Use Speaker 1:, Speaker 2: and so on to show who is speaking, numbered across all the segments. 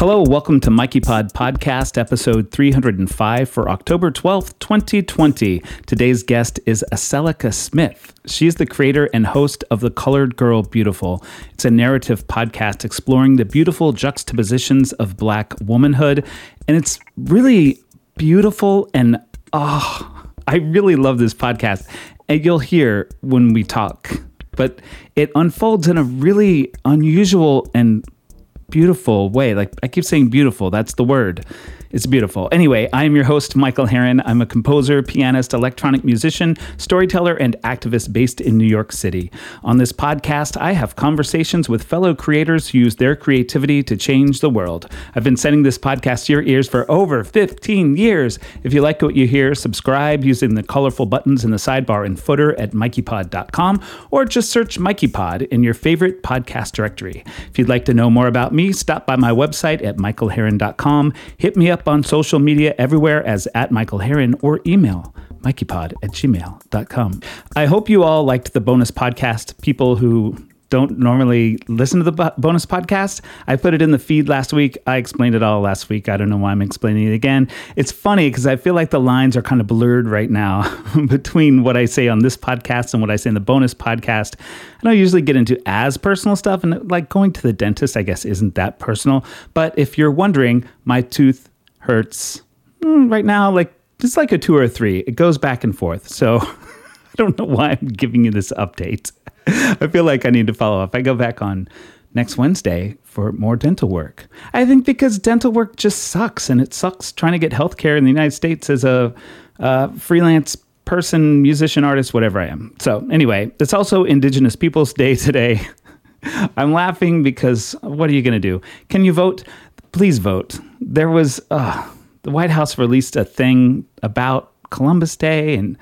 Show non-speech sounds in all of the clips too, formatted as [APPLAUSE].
Speaker 1: Hello, welcome to Mikey Pod Podcast, episode 305 for October 12th, 2020. Today's guest is Aselika Smith. She's the creator and host of The Colored Girl Beautiful. It's a narrative podcast exploring the beautiful juxtapositions of Black womanhood, and it's really beautiful and oh, I really love this podcast. And you'll hear when we talk, but it unfolds in a really unusual and beautiful way. Like I keep saying beautiful, that's the word. It's beautiful. Anyway, I am your host, Michael Herron. I'm a composer, pianist, electronic musician, storyteller, and activist based in New York City. On this podcast, I have conversations with fellow creators who use their creativity to change the world. I've been sending this podcast to your ears for over 15 years. If you like what you hear, subscribe using the colorful buttons in the sidebar and footer at mikeypod.com or just search MikeyPod in your favorite podcast directory. If you'd like to know more about me, stop by my website at michaelherron.com. Hit me up up on social media everywhere as at Michael Herron or email mikeypod at gmail.com. I hope you all liked the bonus podcast. People who don't normally listen to the bonus podcast. I put it in the feed last week. I explained it all last week. I don't know why I'm explaining it again. It's funny because I feel like the lines are kind of blurred right now [LAUGHS] between what I say on this podcast and what I say in the bonus podcast. I don't usually get into as personal stuff, and like going to the dentist, I guess, isn't that personal. But if you're wondering, my tooth hurts mm, right now, like just like a two or a three. It goes back and forth. So [LAUGHS] I don't know why I'm giving you this update. [LAUGHS] I feel like I need to follow up. I go back on next Wednesday for more dental work. I think because dental work just sucks, and it sucks trying to get health care in the United States as a freelance person, musician, artist, whatever I am. So, anyway, it's also Indigenous Peoples Day today. [LAUGHS] I'm laughing because what are you going to do? Can you vote? Please vote. There was uh, the White House released a thing about Columbus Day, and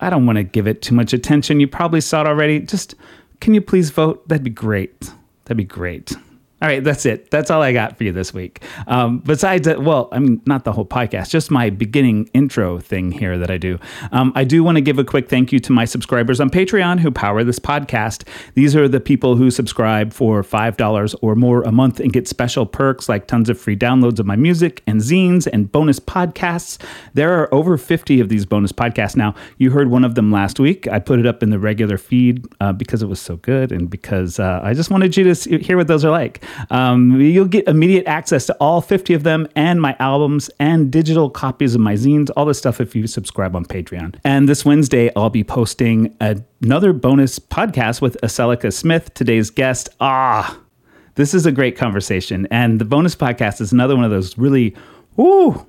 Speaker 1: I don't want to give it too much attention. You probably saw it already. Just can you please vote? That'd be great. That'd be great. All right, that's it. That's all I got for you this week. Um, besides, that, well, I mean, not the whole podcast, just my beginning intro thing here that I do. Um, I do want to give a quick thank you to my subscribers on Patreon who power this podcast. These are the people who subscribe for $5 or more a month and get special perks like tons of free downloads of my music and zines and bonus podcasts. There are over 50 of these bonus podcasts now. You heard one of them last week. I put it up in the regular feed uh, because it was so good and because uh, I just wanted you to see, hear what those are like. Um, you'll get immediate access to all 50 of them and my albums and digital copies of my zines, all this stuff if you subscribe on Patreon. And this Wednesday, I'll be posting another bonus podcast with Aselika Smith, today's guest. Ah, this is a great conversation. And the bonus podcast is another one of those really, ooh,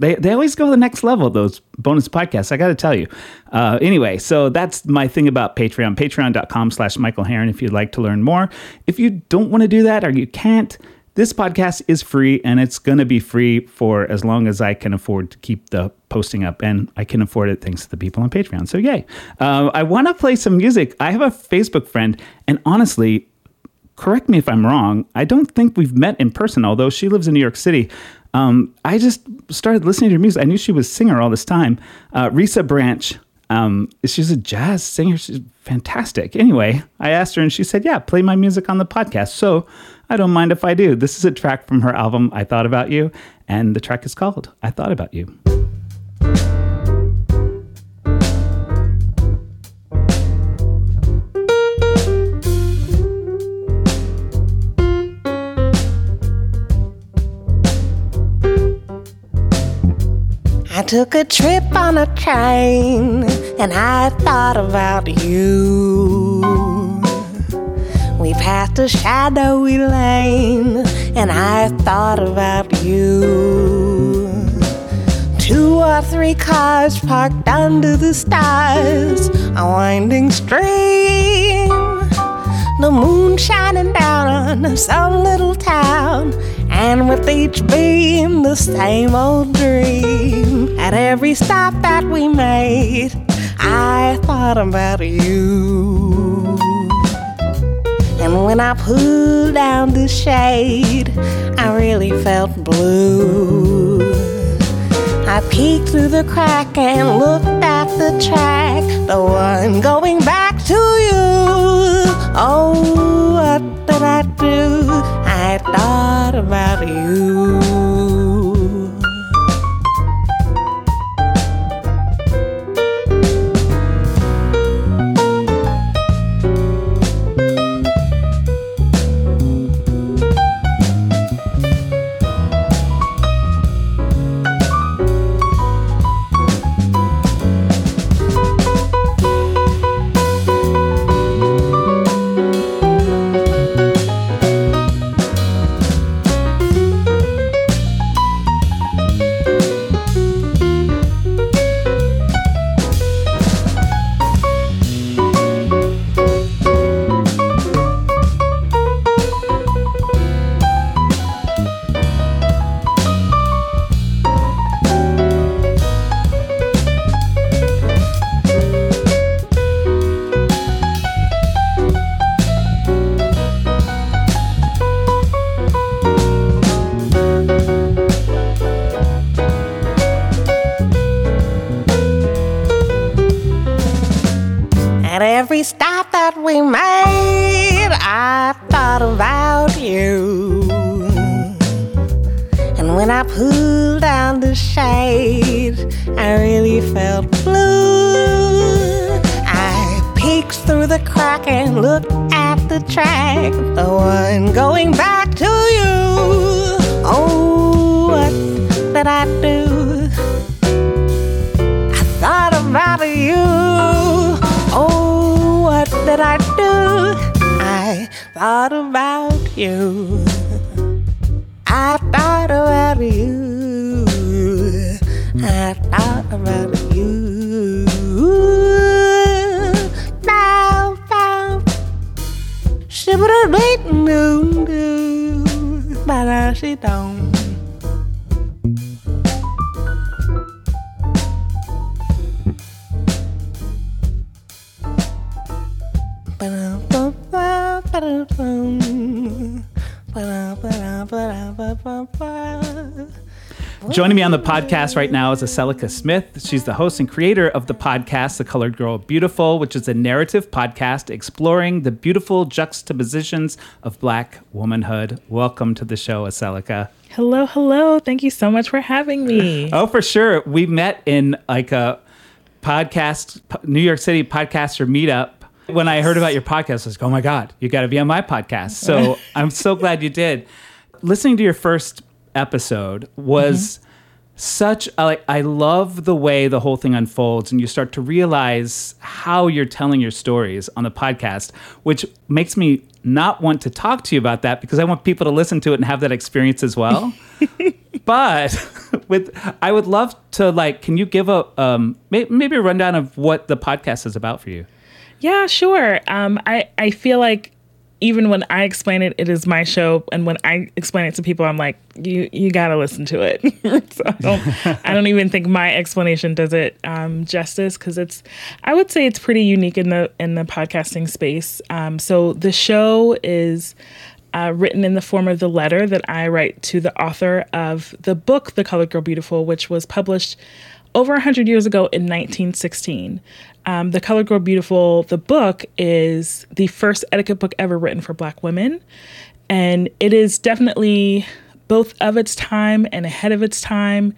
Speaker 1: they, they always go to the next level, those bonus podcasts. I got to tell you. Uh, anyway, so that's my thing about Patreon. Patreon.com slash Michael Herron if you'd like to learn more. If you don't want to do that or you can't, this podcast is free and it's going to be free for as long as I can afford to keep the posting up. And I can afford it thanks to the people on Patreon. So, yay. Uh, I want to play some music. I have a Facebook friend, and honestly, correct me if I'm wrong. I don't think we've met in person, although she lives in New York City. Um, I just started listening to her music. I knew she was a singer all this time. Uh, Risa Branch, um, she's a jazz singer. She's fantastic. Anyway, I asked her and she said, Yeah, play my music on the podcast. So I don't mind if I do. This is a track from her album, I Thought About You, and the track is called I Thought About You.
Speaker 2: Took a trip on a train and I thought about you. We passed a shadowy lane and I thought about you. Two or three cars parked under the stars, a winding stream. The moon shining down on some little town and with each beam, the same old dream. At every stop that we made, I thought about you. And when I pulled down the shade, I really felt blue. I peeked through the crack and looked at the track, the one going back to you. Every stop that we made, I thought about you. And when I pulled down the shade, I really felt blue. I peeked through the crack and looked at the track, the one going back to you. Oh, what did I do? I thought about you. What I do? I thought about you. I thought about you. I thought about you. Bow, bow. She Shibba doo doo doo. Ba she don't.
Speaker 1: Joining me on the podcast right now is Aselika Smith. She's the host and creator of the podcast, The Colored Girl Beautiful, which is a narrative podcast exploring the beautiful juxtapositions of Black womanhood. Welcome to the show, Aselika.
Speaker 3: Hello, hello. Thank you so much for having me.
Speaker 1: Oh, for sure. We met in like a podcast, New York City podcaster meetup. When I heard about your podcast, I was like, oh my God, you got to be on my podcast. So [LAUGHS] I'm so glad you did. Listening to your first episode was such a, like I love the way the whole thing unfolds and you start to realize how you're telling your stories on the podcast, which makes me not want to talk to you about that because I want people to listen to it and have that experience as well. [LAUGHS] but [LAUGHS] with I would love to like can you give a um maybe a rundown of what the podcast is about for you?
Speaker 3: Yeah, sure. Um, I, I feel like even when I explain it, it is my show, and when I explain it to people, I'm like, you you got to listen to it. [LAUGHS] so I don't, I don't even think my explanation does it um, justice because it's I would say it's pretty unique in the in the podcasting space. Um, so the show is. Uh, written in the form of the letter that I write to the author of the book, The Colored Girl Beautiful, which was published over 100 years ago in 1916. Um, the Colored Girl Beautiful, the book, is the first etiquette book ever written for Black women. And it is definitely both of its time and ahead of its time.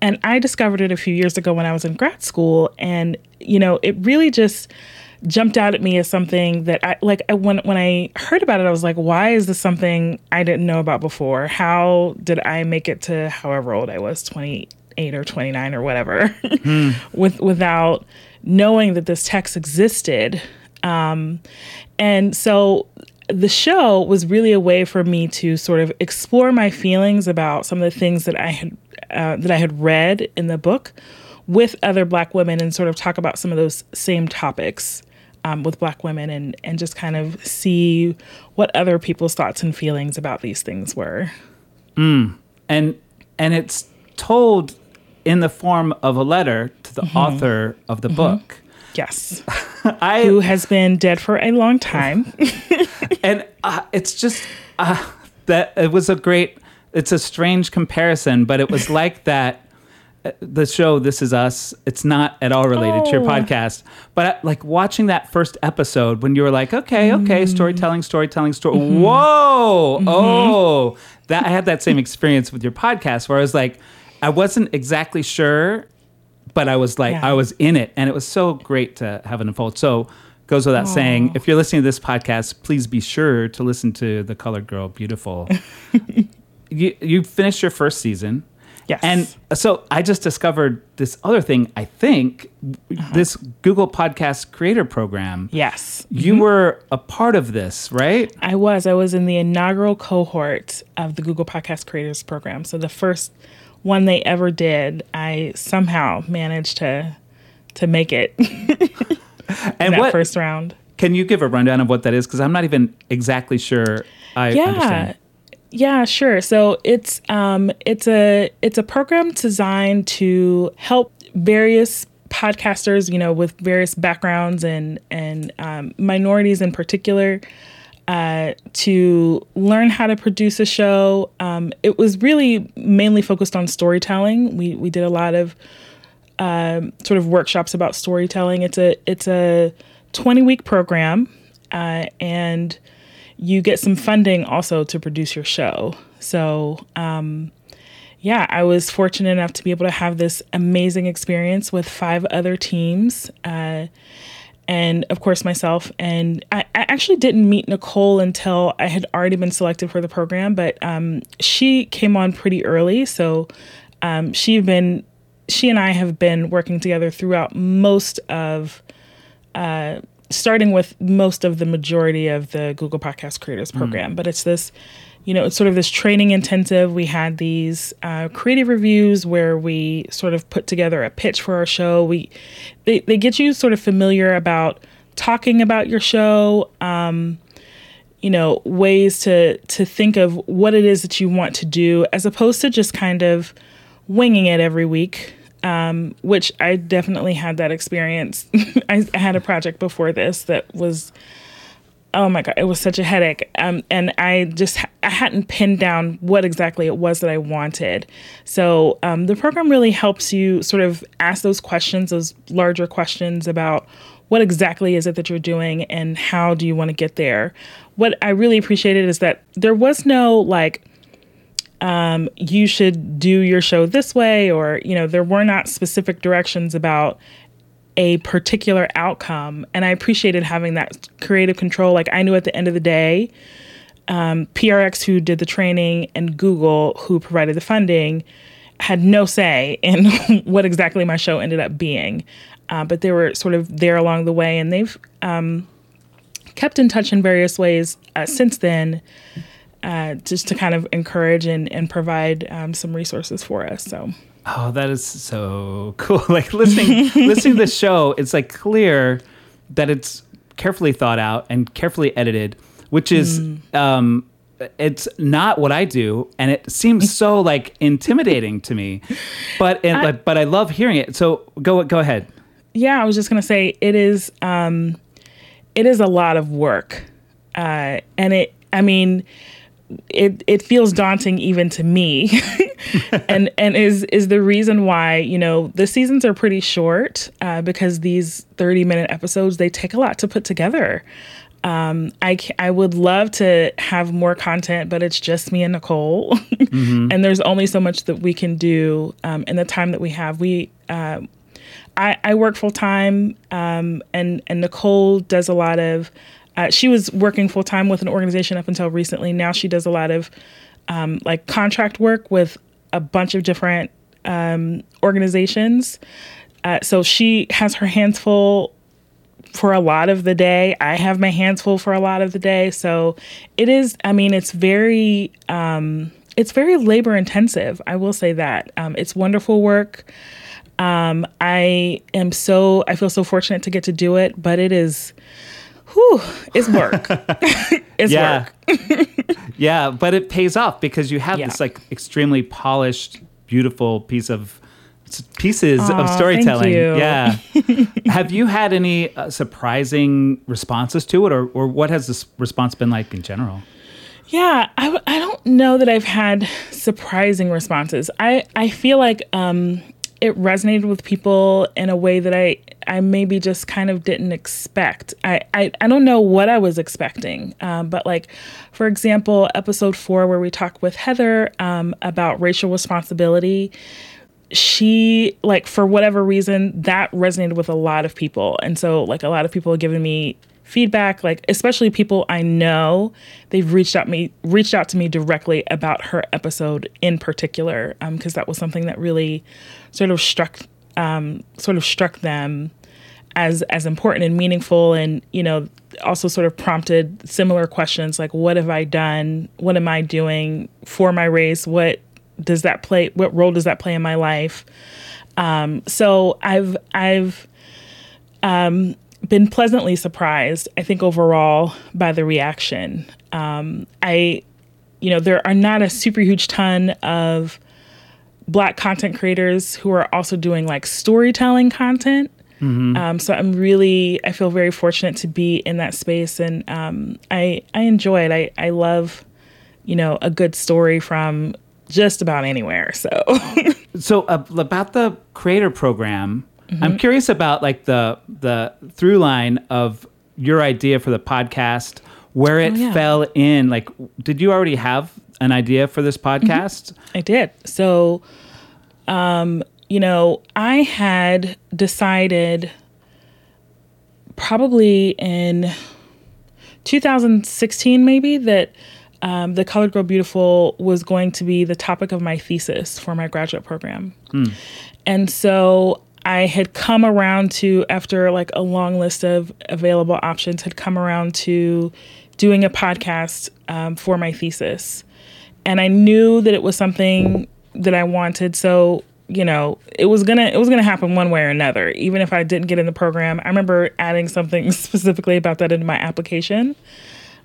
Speaker 3: And I discovered it a few years ago when I was in grad school. And, you know, it really just jumped out at me as something that I like I, when when I heard about it I was like why is this something I didn't know about before how did I make it to however old I was 28 or 29 or whatever [LAUGHS] with without knowing that this text existed. Um, and so the show was really a way for me to sort of explore my feelings about some of the things that I had uh, that I had read in the book with other Black women and sort of talk about some of those same topics um, with Black women and and just kind of see what other people's thoughts and feelings about these things were.
Speaker 1: and and it's told in the form of a letter to the author of the book.
Speaker 3: Yes, [LAUGHS]
Speaker 1: I
Speaker 3: who has been dead for a long time. [LAUGHS] [LAUGHS]
Speaker 1: and uh, it's just uh, that it was a great. It's a strange comparison, but it was like that. uh, the show This Is Us. It's not at all related to your
Speaker 3: Oh.
Speaker 1: podcast, but uh, like watching that first episode when you were like, okay, okay, storytelling, storytelling, story. Whoa, oh, that I had that same experience with your podcast where I was like, I wasn't exactly sure, but I was like,
Speaker 3: Yeah.
Speaker 1: I was in it, and it was so great to have it unfold. So. Goes without saying, if you're listening to this podcast, please be sure to listen to The Colored Girl Beautiful. [LAUGHS] you you finished your first season.
Speaker 3: Yes.
Speaker 1: And so I just discovered this other thing, I think, uh-huh. this Google Podcast Creator Program.
Speaker 3: Yes.
Speaker 1: You mm-hmm. were a part of this, right?
Speaker 3: I was. I was in the inaugural cohort of the Google Podcast Creators Program. So the first one they ever did, I somehow managed to to make it [LAUGHS]
Speaker 1: And
Speaker 3: that
Speaker 1: what
Speaker 3: first round.
Speaker 1: can you give a rundown of what that is? Because I'm not even exactly sure I
Speaker 3: yeah
Speaker 1: understand.
Speaker 3: yeah sure so it's um it's a it's a program designed to help various podcasters you know with various backgrounds and and um, minorities in particular uh, to learn how to produce a show um, it was really mainly focused on storytelling we we did a lot of um, sort of workshops about storytelling. It's a it's a 20 week program, uh, and you get some funding also to produce your show. So um, yeah, I was fortunate enough to be able to have this amazing experience with five other teams. Uh, and of course myself. And I, I actually didn't meet nicole until i had already been selected for the program but um, she came on pretty early. So um, she been she and i have been working together throughout most of uh, starting with most of the majority of the google podcast creators program but it's this you know it's sort of this training intensive. We had these uh, creative reviews where we sort of put together a pitch for our show. We they, they get you sort of familiar about talking about your show um, you know ways to to think of what it is that you want to do as opposed to just kind of winging it every week um, which i definitely had that experience. [LAUGHS] I, I had a project before this that was oh my god it was such a headache. Um, and i just i hadn't pinned down what exactly it was that i wanted. So um, the program really helps you sort of ask those questions those larger questions about what exactly is it that you're doing and how do you want to get there. What i really appreciated is that there was no like um, you should do your show this way or you know there were not specific directions about a particular outcome and i appreciated having that creative control. Like i knew at the end of the day um, prx who did the training and google who provided the funding had no say in [LAUGHS] what exactly my show ended up being. Uh, but they were sort of there along the way and they've um, kept in touch in various ways uh, since then uh, just to kind of encourage and, and provide um, some resources for us so
Speaker 1: Oh, that is so [LAUGHS] cool. Like listening [LAUGHS] listening to the show, it's like clear that it's carefully thought out and carefully edited, which is um it's not what I do and it seems so [LAUGHS] like intimidating to me. But and, but but I love hearing it. So go go ahead.
Speaker 3: yeah i was just going to say it is um it is a lot of work uh and it i mean it it feels daunting even to me [LAUGHS] and and is is the reason why you know the seasons are pretty short uh, because these 30 minute episodes they take a lot to put together um, I, I would love to have more content, but it's just me and Nicole. [LAUGHS] and there's only so much that we can do um, in the time that we have. We, uh, I, I work full time, um, and, and Nicole does a lot of, uh, she was working full time with an organization up until recently. Now she does a lot of um, like contract work with a bunch of different um, organizations. Uh, so she has her hands full for a lot of the day. I have my hands full for a lot of the day. So it is, I mean, it's very, um, it's very labor intensive. I will say that. Um, it's wonderful work. Um, I am so, I feel so fortunate to get to do it, but it is, whew, it's work. [LAUGHS] it's
Speaker 1: Yeah.
Speaker 3: work. [LAUGHS]
Speaker 1: yeah, but it pays off because you have
Speaker 3: Yeah.
Speaker 1: this like extremely polished, beautiful piece of pieces
Speaker 3: Aw,
Speaker 1: of storytelling. Yeah. [LAUGHS] have you had any uh, surprising responses to it, or or what has this response been like in general?
Speaker 3: Yeah, I, w- I don't know that I've had surprising responses. I, I feel like um, it resonated with people in a way that I I maybe just kind of didn't expect. I I, I don't know what I was expecting, um, but like for example, episode four where we talk with Heather um, about racial responsibility. She like for whatever reason that resonated with a lot of people, and so like a lot of people have given me feedback like especially people i know they've reached out me reached out to me directly about her episode in particular because um, that was something that really sort of struck um, sort of struck them as as important and meaningful and you know also sort of prompted similar questions like what have i done? What am i doing for my race? What does that play what role does that play in my life? Um, so i've i've um, been pleasantly surprised, I think, overall by the reaction. Um, I, you know, there are not a super huge ton of Black content creators who are also doing like storytelling content. Mm-hmm. Um, so I'm really, I feel very fortunate to be in that space, and um, I I enjoy it. I I love, you know, a good story from just about anywhere. So, [LAUGHS]
Speaker 1: so uh, about the creator program, Mm-hmm. I'm curious about like the the through line of your idea for the podcast, where it oh, yeah. fell in. Like, did you already have an idea for this mm-hmm. podcast?
Speaker 3: Mm-hmm. I did. So, um, you know, I had decided probably in 2016, maybe that. Um, the Colored Girl Beautiful was going to be the topic of my thesis for my graduate program. Mm. And so I had come around to, after like a long list of available options, had come around to doing a podcast um, for my thesis. And I knew that it was something that I wanted. So, you know, it was gonna it was gonna happen one way or another, even if I didn't get in the program. I remember adding something [LAUGHS] specifically about that into my application.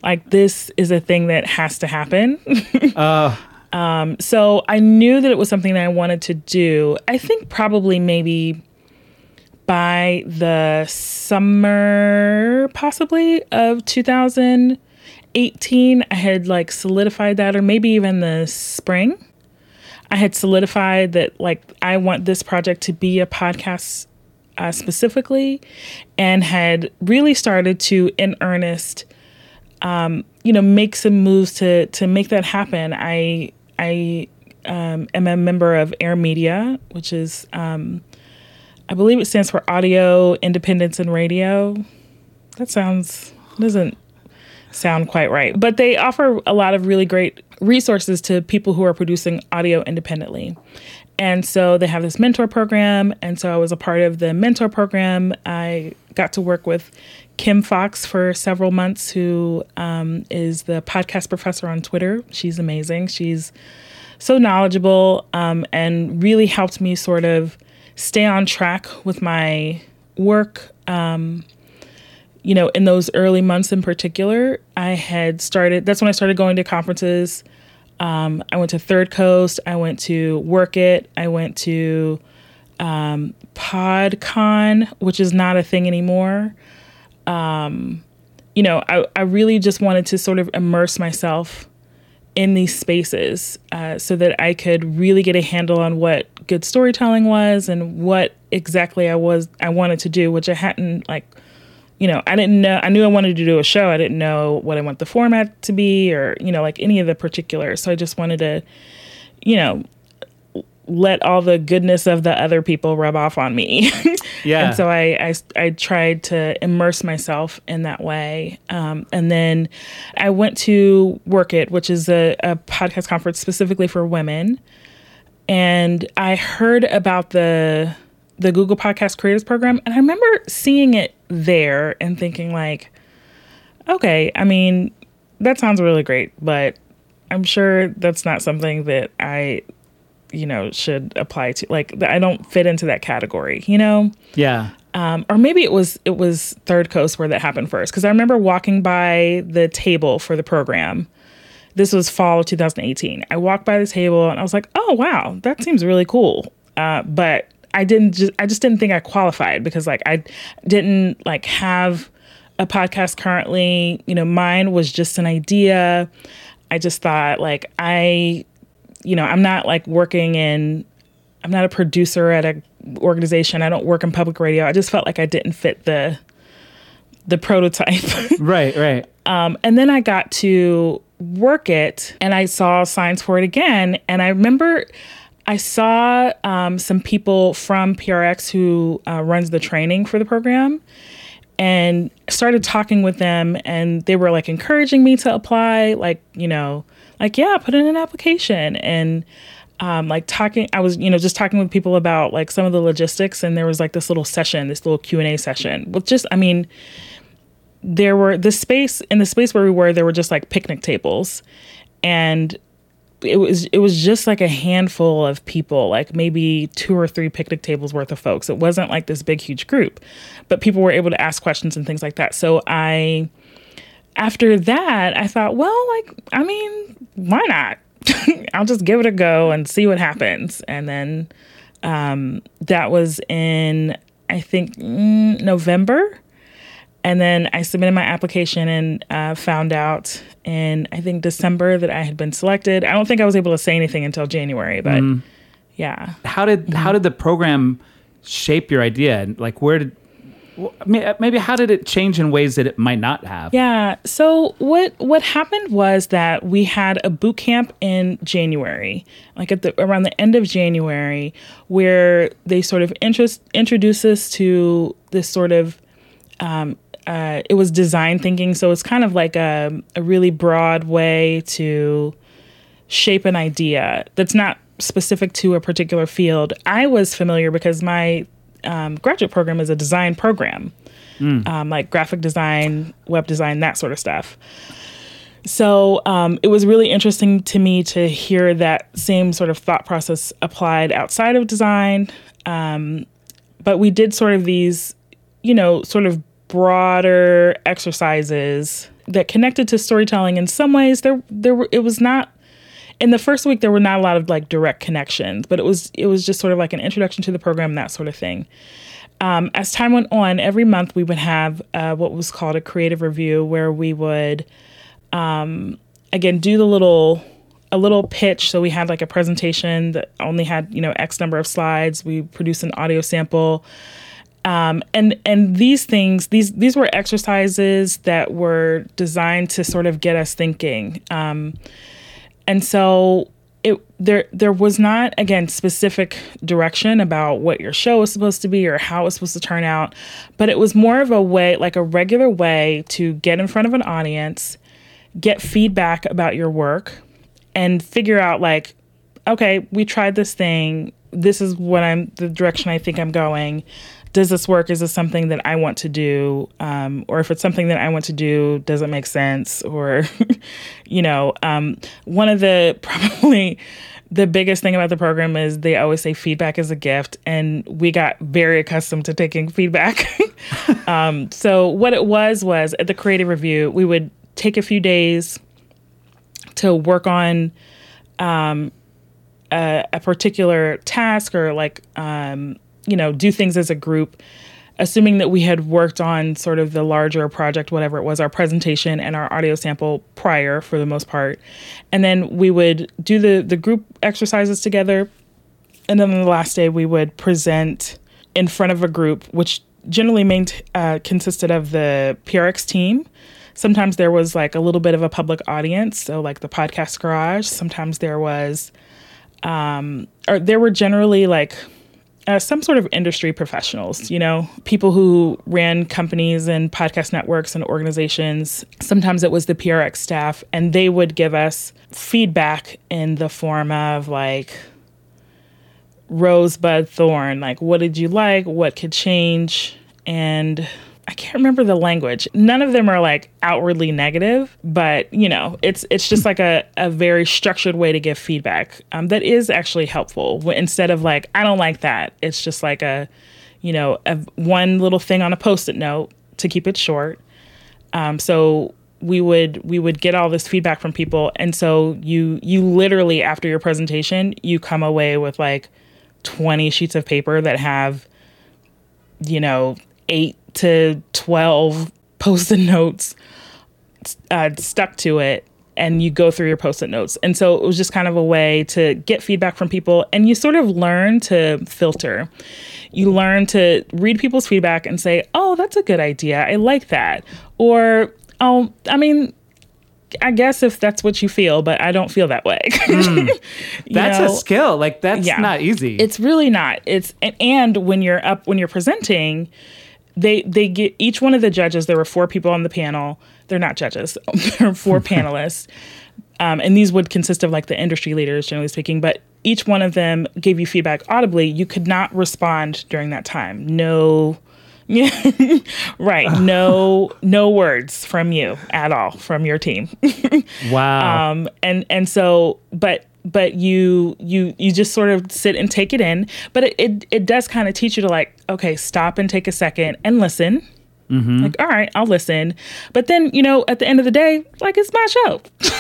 Speaker 3: Like this is a thing that has to happen. [LAUGHS] uh. Um, so I knew that it was something that I wanted to do. I think probably maybe by the summer, possibly of 2018, I had like solidified that, or maybe even the spring. I had solidified that like I want this project to be a podcast uh, specifically, and had really started to, in earnest, um, you know, make some moves to to make that happen. I I um, am a member of Air Media, which is um, I believe it stands for Audio Independence and Radio. That sounds doesn't sound quite right, but they offer a lot of really great resources to people who are producing audio independently. And so they have this mentor program. And so I was a part of the mentor program. I got to work with Kim Fox for several months, who um, is the podcast professor on Twitter. She's amazing. She's so knowledgeable um, and really helped me sort of stay on track with my work. Um, you know, in those early months in particular, I had started, that's when I started going to conferences. Um, I went to Third Coast, I went to Werk It, I went to um, PodCon, which is not a thing anymore. Um, you know, I, I really just wanted to sort of immerse myself in these spaces uh, so that I could really get a handle on what good storytelling was and what exactly I was I wanted to do, which I hadn't like you know, I didn't know I knew I wanted to do a show. I didn't know what I want the format to be or, you know, like any of the particulars. So I just wanted to, you know, let all the goodness of the other people rub off on me. [LAUGHS] yeah. and so I, I, I tried to immerse myself in that way. Um, and then I went to Werk It, which is a, a podcast conference specifically for women. And I heard about the the Google Podcast Creators Program, and I remember seeing it there and thinking like, okay, I mean, that sounds really great, but I'm sure that's not something that I you know should apply to like i don't fit into that category you know?
Speaker 1: Yeah.
Speaker 3: Um, or maybe it was it was third coast where that happened first. Because i remember walking by the table for the program. This was fall of 2018 i walked by the table and i was like oh wow that seems really cool. Uh, but i didn't just i just didn't think i qualified because like i didn't like have a podcast currently. You know mine was just an idea. I just thought like i you know, I'm not like working in I'm not a producer at a organization. I don't work in public radio. I just felt like I didn't fit the the prototype. [LAUGHS]
Speaker 1: right, right.
Speaker 3: Um, and then I got to Werk It and I saw signs for it again. And I remember I saw um, some people from PRX who uh, runs the training for the program and started talking with them. And they were like encouraging me to apply, like, you know, like, yeah, put in an application. And um, like talking i was you know just talking with people about like some of the logistics. And there was like this little session this little q&a session with just i mean there were the space in the space where we were there were just like picnic tables. And it was it was just like a handful of people like maybe two or three picnic tables worth of folks. It wasn't like this big huge group but people were able to ask questions and things like that. So i after that i thought well like i mean why not [LAUGHS] i'll just give it a go and see what happens and then um, that was in i think mm, november and then I submitted my application and uh, found out in, I think, December that I had been selected. I don't think I was able to say anything until January, but mm. yeah.
Speaker 1: How did mm-hmm. how did the program shape your idea? Like, where did maybe how did it change in ways that it might not have?
Speaker 3: Yeah. So what what happened was that we had a boot camp in January, like at the around the end of January, where they sort of interest introduce us to this sort of um, uh, it was design thinking. So it's kind of like a, a really broad way to shape an idea that's not specific to a particular field. I was familiar because my um, graduate program is a design program, mm. um, like graphic design, web design, that sort of stuff. So um, it was really interesting to me to hear that same sort of thought process applied outside of design. Um, but we did sort of these, you know, sort of broader exercises that connected to storytelling in some ways there there were it was not in the first week there were not a lot of like direct connections but it was it was just sort of like an introduction to the program that sort of thing. Um, as time went on every month we would have uh, what was called a creative review where we would um, again do the little a little pitch. So we had like a presentation that only had you know x number of slides. We produced an audio sample. Um, and and these things these these were exercises that were designed to sort of get us thinking. Um, and so it there there was not again specific direction about what your show was supposed to be or how it was supposed to turn out but it was more of a way like a regular way to get in front of an audience get feedback about your work and figure out like okay we tried this thing. This is what i'm the direction i think i'm going does this work? Is this something that I want to do? Um, or if it's something that I want to do, does it make sense? Or, [LAUGHS] you know, um, one of the [LAUGHS] probably the biggest thing about the program is they always say feedback is a gift, and we got very accustomed to taking feedback. [LAUGHS] um, so what it was was at the creative review, we would take a few days to work on um, a, a, particular task or like um, you know, do things as a group, assuming that we had worked on sort of the larger project, whatever it was, our presentation and our audio sample prior for the most part. And then we would do the, the group exercises together. And then on the last day, we would present in front of a group, which generally main, uh, consisted of the PRX team. Sometimes there was like a little bit of a public audience, so like the podcast garage. Sometimes there was, um, or there were generally like uh, some sort of industry professionals, you know, people who ran companies and podcast networks and organizations. Sometimes it was the PRX staff, and they would give us feedback in the form of like rosebud thorn, like what did you like, what could change, and I can't remember the language. None of them are like outwardly negative, but you know, it's it's just like a, a very structured way to give feedback um, that is actually helpful. Instead of like, I don't like that. It's just like a, you know, a, one little thing on a post-it note to keep it short. Um, so we would we would get all this feedback from people, and so you you literally after your presentation you come away with like twenty sheets of paper that have, you know, eight to 12 post-it notes uh, stuck to it and you go through your post-it notes. And so it was just kind of a way to get feedback from people and you sort of learn to filter. You learn to read people's feedback and say, "Oh, that's a good idea. I like that." Or, "Oh, I mean, I guess if that's what you feel, but I don't feel that way." [LAUGHS] You
Speaker 1: That's
Speaker 3: know?
Speaker 1: a skill. Like that's
Speaker 3: Yeah.
Speaker 1: not easy.
Speaker 3: It's really not. It's and, and when you're up when you're presenting, they they get each one of the judges. There were four people on the panel. They're not judges. [LAUGHS] there are four [LAUGHS] panelists, um, and these would consist of like the industry leaders, generally speaking. But each one of them gave you feedback audibly. You could not respond during that time. No. [LAUGHS] right. No no words from you at all from your team.
Speaker 1: wow.
Speaker 3: um and and so but but you you you just sort of sit and take it in. But it it, it does kind of teach you to like okay stop and take a second and listen. Like all right i'll listen. But then you know at the end of the day like it's my show. [LAUGHS]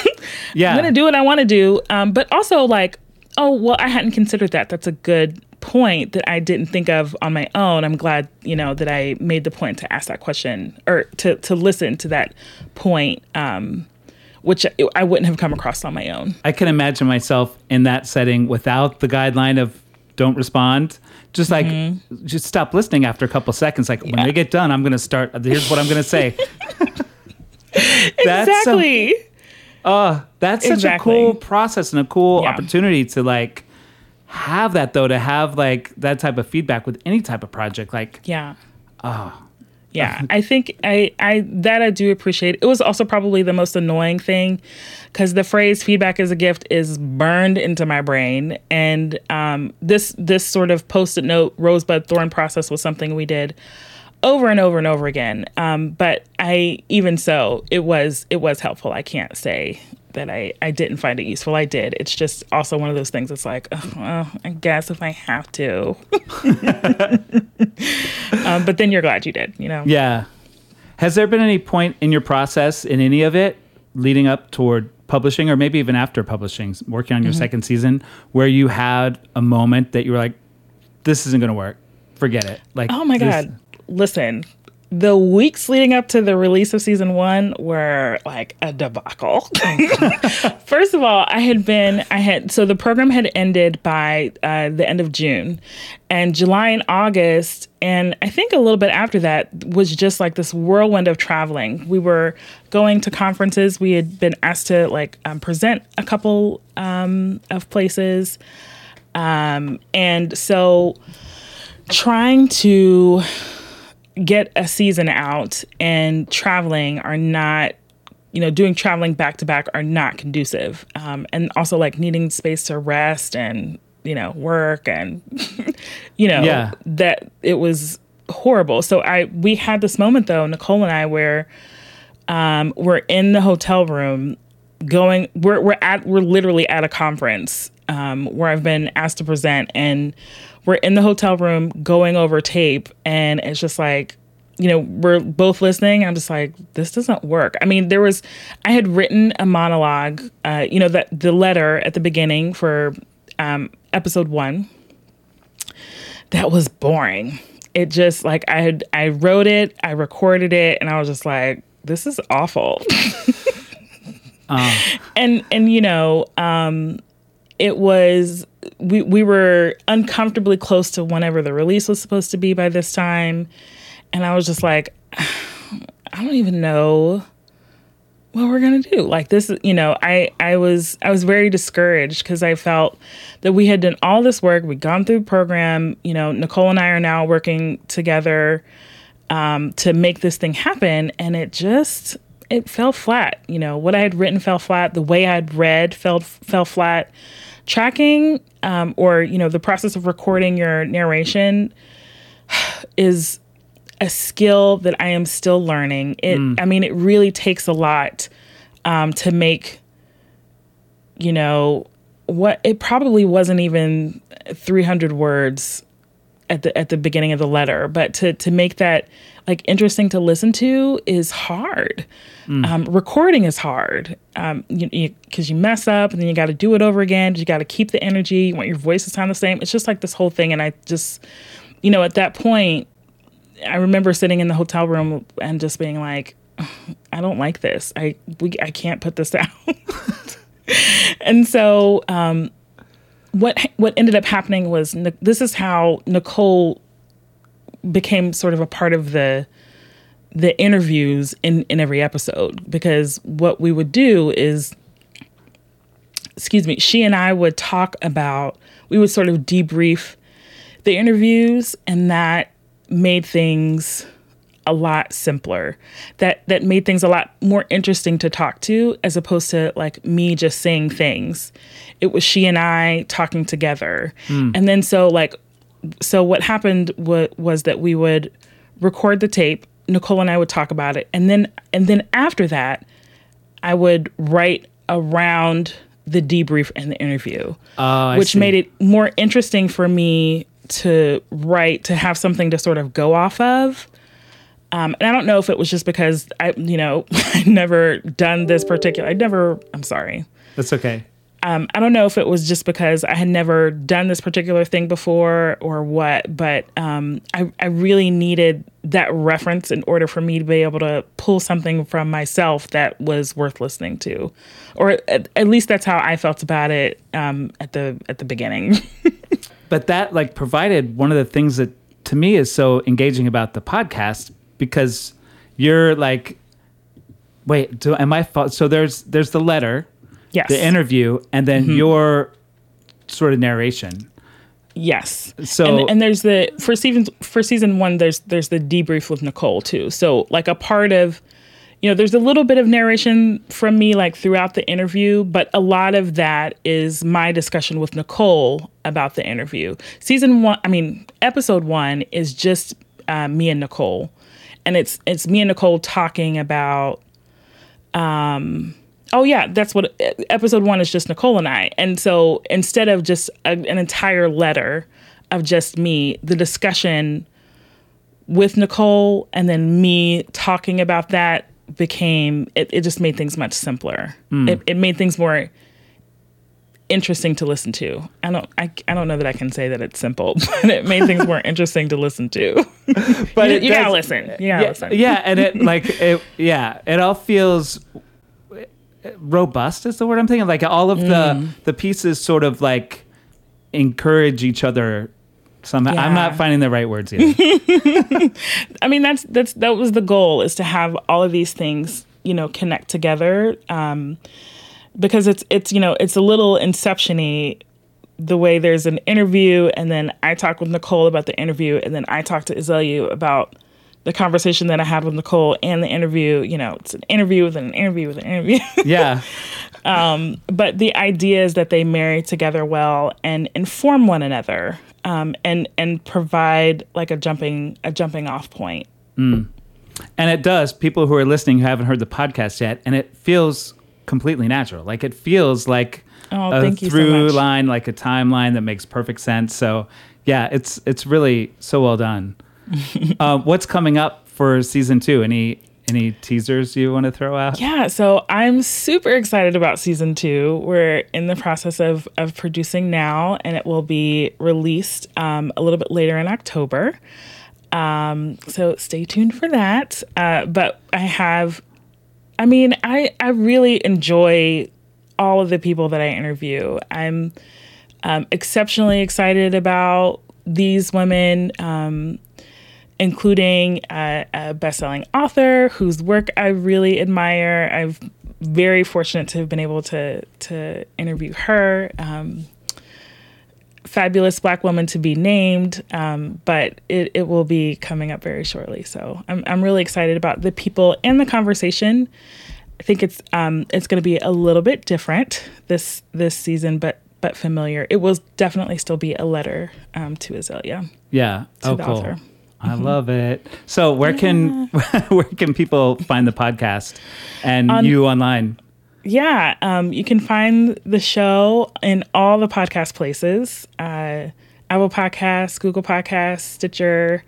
Speaker 1: Yeah.
Speaker 3: i'm gonna do what i want to do. Um but also like oh well i hadn't considered that. That's a good point that i didn't think of on my own. I'm glad you know that i made the point to ask that question or to to listen to that point. Um which I wouldn't have come across on my own.
Speaker 1: I can imagine myself in that setting without the guideline of don't respond. Just like just stop listening after a couple seconds. Like when
Speaker 3: Mm-hmm.
Speaker 1: They get done, I'm gonna start. Here's what I'm gonna say. [LAUGHS] [LAUGHS] That's so-
Speaker 3: exactly.
Speaker 1: Uh, that's such
Speaker 3: Exactly.
Speaker 1: a cool process and a cool
Speaker 3: Yeah.
Speaker 1: opportunity to like have that though to have like that type of feedback with any type of project. Like
Speaker 3: yeah. Oh. Yeah, I think I, I that I do appreciate. It was also probably the most annoying thing because the phrase "feedback is a gift" is burned into my brain, and um, this this sort of post-it note rosebud thorn process was something we did over and over and over again. Um, but I even so, it was it was helpful. I can't say that I I didn't find it useful. I did. It's just also one of those things. It's like, oh, well, I guess if I have to. [LAUGHS] um, but then you're glad you did. You know.
Speaker 1: Yeah. Has there been any point in your process in any of it leading up toward publishing or maybe even after publishing, working on your
Speaker 3: Mm-hmm.
Speaker 1: second season, where you had a moment that you were like, this isn't going to work? Forget it. Like,
Speaker 3: Oh my
Speaker 1: this-
Speaker 3: God. Listen, the weeks leading up to the release of season one were like a debacle. [LAUGHS] First of all, I had been, I had, so the program had ended by uh, the end of June. And July and August, and I think a little bit after that, was just like this whirlwind of traveling. We were going to conferences. We had been asked to like um, present a couple um, of places. Um, and so, trying to get a season out and traveling are not you know doing traveling back to back are not conducive um, and also like needing space to rest and you know work and [LAUGHS] you know
Speaker 1: Yeah.
Speaker 3: that it was horrible so i we had this moment though nicole and i where um, we're in the hotel room going we're we're at we're literally at a conference um, where I've been asked to present and we're in the hotel room going over tape and it's just like you know we're both listening I'm just like this doesn't work. I mean there was I had written a monologue uh, you know that the letter at the beginning for um, episode 1 that was boring. It just like I had I wrote it, I recorded it and I was just like this is awful. [LAUGHS] and and you know um it was we we were uncomfortably close to whenever the release was supposed to be by this time. And i was just like [SIGHS] i don't even know what we're gonna do. Like this you know i i was i was very discouraged because i felt that we had done all this work. We'd gone through the program. You know nicole and i are now working together um, to make this thing happen. And it just it fell flat. You know what i had written fell flat. The way i'd read fell fell flat tracking um, or you know the process of recording your narration [SIGHS] is a skill that i am still learning. It i mean it really takes a lot um, to make you know what it probably wasn't even 300 words at the at the beginning of the letter but to to make that like interesting to listen to is hard um, recording is hard um, you because you, mess up and then you got to do it over again you got to keep the energy you want your voice to sound the same it's just like this whole thing and i just you know at that point i remember sitting in the hotel room and just being like I don't like this. I we I can't put this [LAUGHS] out. and so um, what what ended up happening was this is how Nicole became sort of a part of the the interviews in in every episode. Because what we would do is excuse me she and I would talk about we would sort of debrief the interviews and that made things a lot simpler. That that made things a lot more interesting to talk to as opposed to like me just saying things. It was she and i talking together. Mm. and then so like so what happened w- was that we would record the tape nicole and i would talk about it and then and then after that i would write around the debrief and the interview
Speaker 1: oh,
Speaker 3: which
Speaker 1: see.
Speaker 3: made it more interesting for me to write to have something to sort of go off of um, and I don't know if it was just because I, you know, [LAUGHS] I'd never done this particular. I never. I'm sorry.
Speaker 1: That's okay.
Speaker 3: Um, I don't know if it was just because I had never done this particular thing before or what, but um, I, I really needed that reference in order for me to be able to pull something from myself that was worth listening to, or at, at least that's how I felt about it um, at the at the beginning. [LAUGHS]
Speaker 1: but that like provided one of the things that to me is so engaging about the podcast because you're like, wait, do, am I? So there's there's the letter,
Speaker 3: yes,
Speaker 1: the interview, and then mm-hmm. your sort of narration.
Speaker 3: Yes.
Speaker 1: So
Speaker 3: and, and, there's the for season for season one there's there's the debrief with Nicole too. So like a part of you know there's a little bit of narration from me like throughout the interview, but a lot of that is my discussion with Nicole about the interview. Season one, I mean episode one is just uh, me and Nicole and it's it's me and Nicole talking about um oh yeah that's what episode 1 is just Nicole and I and so instead of just a, an entire letter of just me the discussion with Nicole and then me talking about that became it, it just made things much simpler mm. it, it made things more interesting to listen to. I don't I, I don't know that I can say that it's simple, [LAUGHS] but it made things more interesting to listen to. [LAUGHS] but you, you gotta listen. You gotta
Speaker 1: yeah,
Speaker 3: listen.
Speaker 1: Yeah, and it like it yeah, it all feels robust is the word I'm thinking. Like all of the mm. the pieces sort of like encourage each other somehow. Yeah. I'm not finding the right words here. [LAUGHS]
Speaker 3: I mean that's that's that was the goal is to have all of these things, you know, connect together. Um, because it's it's you know it's a little inceptiony the way there's an interview and then I talk with Nicole about the interview and then I talk to Azealia about the conversation that I had with Nicole and the interview. You know, it's an interview with an interview with an interview. [LAUGHS]
Speaker 1: Yeah.
Speaker 3: um, but the idea is that they marry together well and inform one another um, and and provide like a jumping a jumping off point.
Speaker 1: Mm. And it does. People who are listening who haven't heard the podcast yet, and it feels completely natural. Like it feels like
Speaker 3: oh,
Speaker 1: a through
Speaker 3: so
Speaker 1: line, like a timeline that makes perfect sense. So yeah, it's it's really so well done. [LAUGHS] uh, what's coming up for season two? Any any teasers you want to throw out?
Speaker 3: Yeah, so I'm super excited about season two. We're in the process of of producing now, and it will be released um, a little bit later in October. Um, so stay tuned for that. Uh, but I have I mean, I, I really enjoy all of the people that I interview. I'm um, exceptionally excited about these women, um, including a, a best-selling author whose work I really admire. I'm very fortunate to have been able to to interview her. Um, fabulous black woman to be named, um, but it, it will be coming up very shortly. So I'm, I'm really excited about the people and the conversation. I think it's um, it's going to be a little bit different this this season, but but familiar. It will definitely still be a letter um, to Azealia.
Speaker 1: Yeah.
Speaker 3: To
Speaker 1: oh,
Speaker 3: the
Speaker 1: cool.
Speaker 3: Author.
Speaker 1: I love it. So where can [LAUGHS] where can people find the podcast and On, you online?
Speaker 3: yeah, um, you can find the show in all the podcast places uh, Apple Podcasts, Google Podcasts, Stitcher,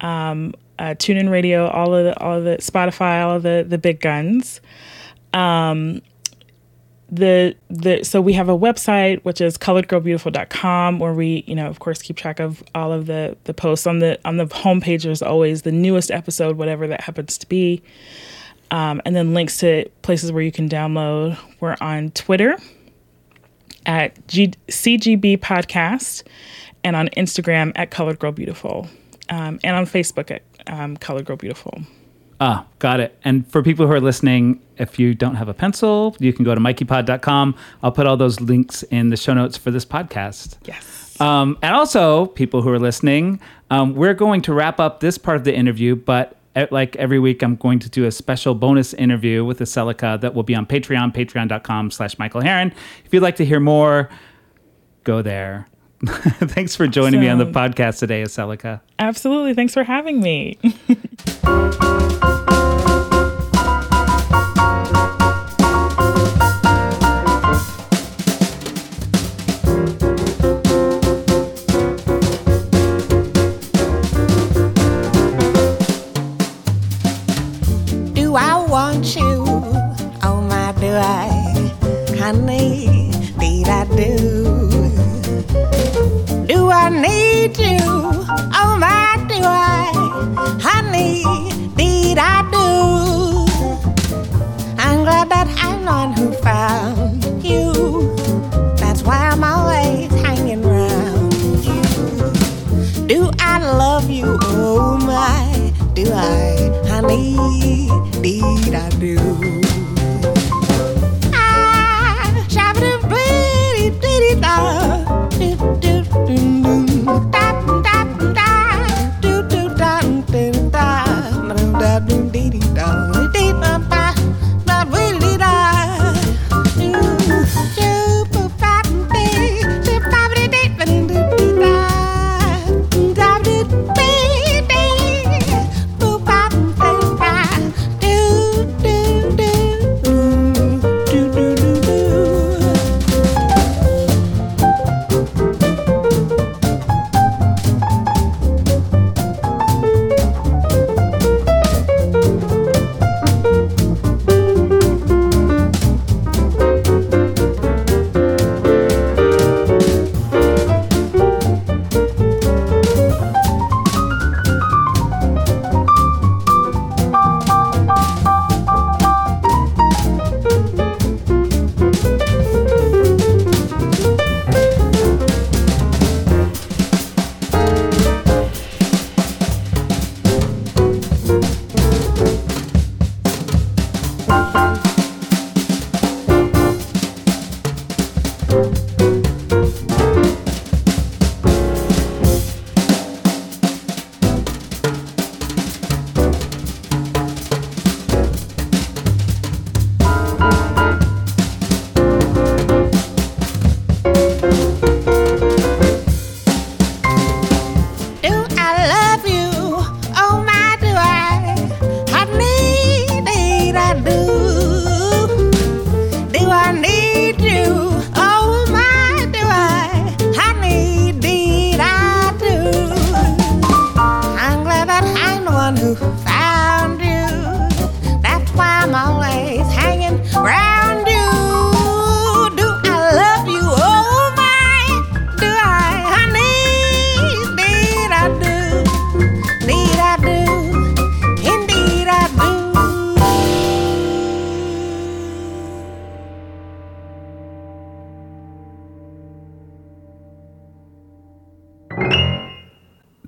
Speaker 3: um, uh, TuneIn Radio, all of the, all of the Spotify, all of the, the big guns. Um, the the so we have a website which is coloredgirlbeautiful.com where we you know of course keep track of all of the the posts on the on the homepage there's always the newest episode whatever that happens to be Um, and then links to places where you can download. We're on Twitter at G- CGB Podcast and on Instagram at Colored Girl Beautiful um, and on Facebook at um, Colored Girl Beautiful.
Speaker 1: Ah, got it. And for people who are listening, if you don't have a pencil, you can go to mikeypod.com. I'll put all those links in the show notes for this podcast.
Speaker 3: Yes.
Speaker 1: Um, and also, people who are listening, um, we're going to wrap up this part of the interview, but uh, like every week, I'm going to do a special bonus interview with Acelica that will be on Patreon, patreon.com slash Michael Heron. If you'd like to hear more, go there. [LAUGHS] Thanks for joining me on the podcast today, Acelica.
Speaker 3: Absolutely. Thanks for having me.
Speaker 2: Do I want you? Oh my, do I? Honey, did I do? I need you? Oh my, do I? Honey, did I do? I'm glad that I'm the who found you. That's why I'm always hanging around you. Do I love you? Oh my, do I? Honey, did I do?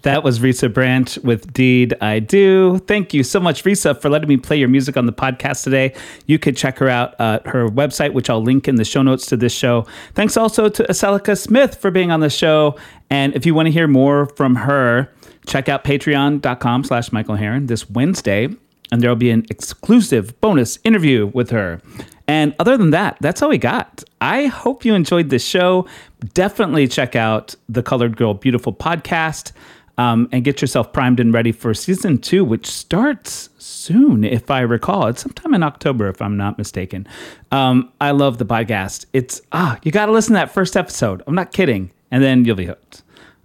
Speaker 1: That was Risa Branch with Deed I Do. Thank you so much, Risa, for letting me play your music on the podcast today. You could check her out at her website, which I'll link in the show notes to this show. Thanks also to Acelica Smith for being on the show. And if you want to hear more from her, check out patreon.com slash Michael Heron this Wednesday, and there'll be an exclusive bonus interview with her. And other than that, that's all we got. I hope you enjoyed this show. Definitely check out the Colored Girl Beautiful podcast um, and get yourself primed and ready for season two, which starts soon, if I recall. It's sometime in October, if I'm not mistaken. Um, I love the podcast. It's, ah, you got to listen to that first episode. I'm not kidding. And then you'll be hooked.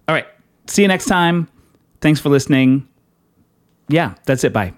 Speaker 1: All right. See you next time. Thanks for listening. Yeah, that's it. Bye.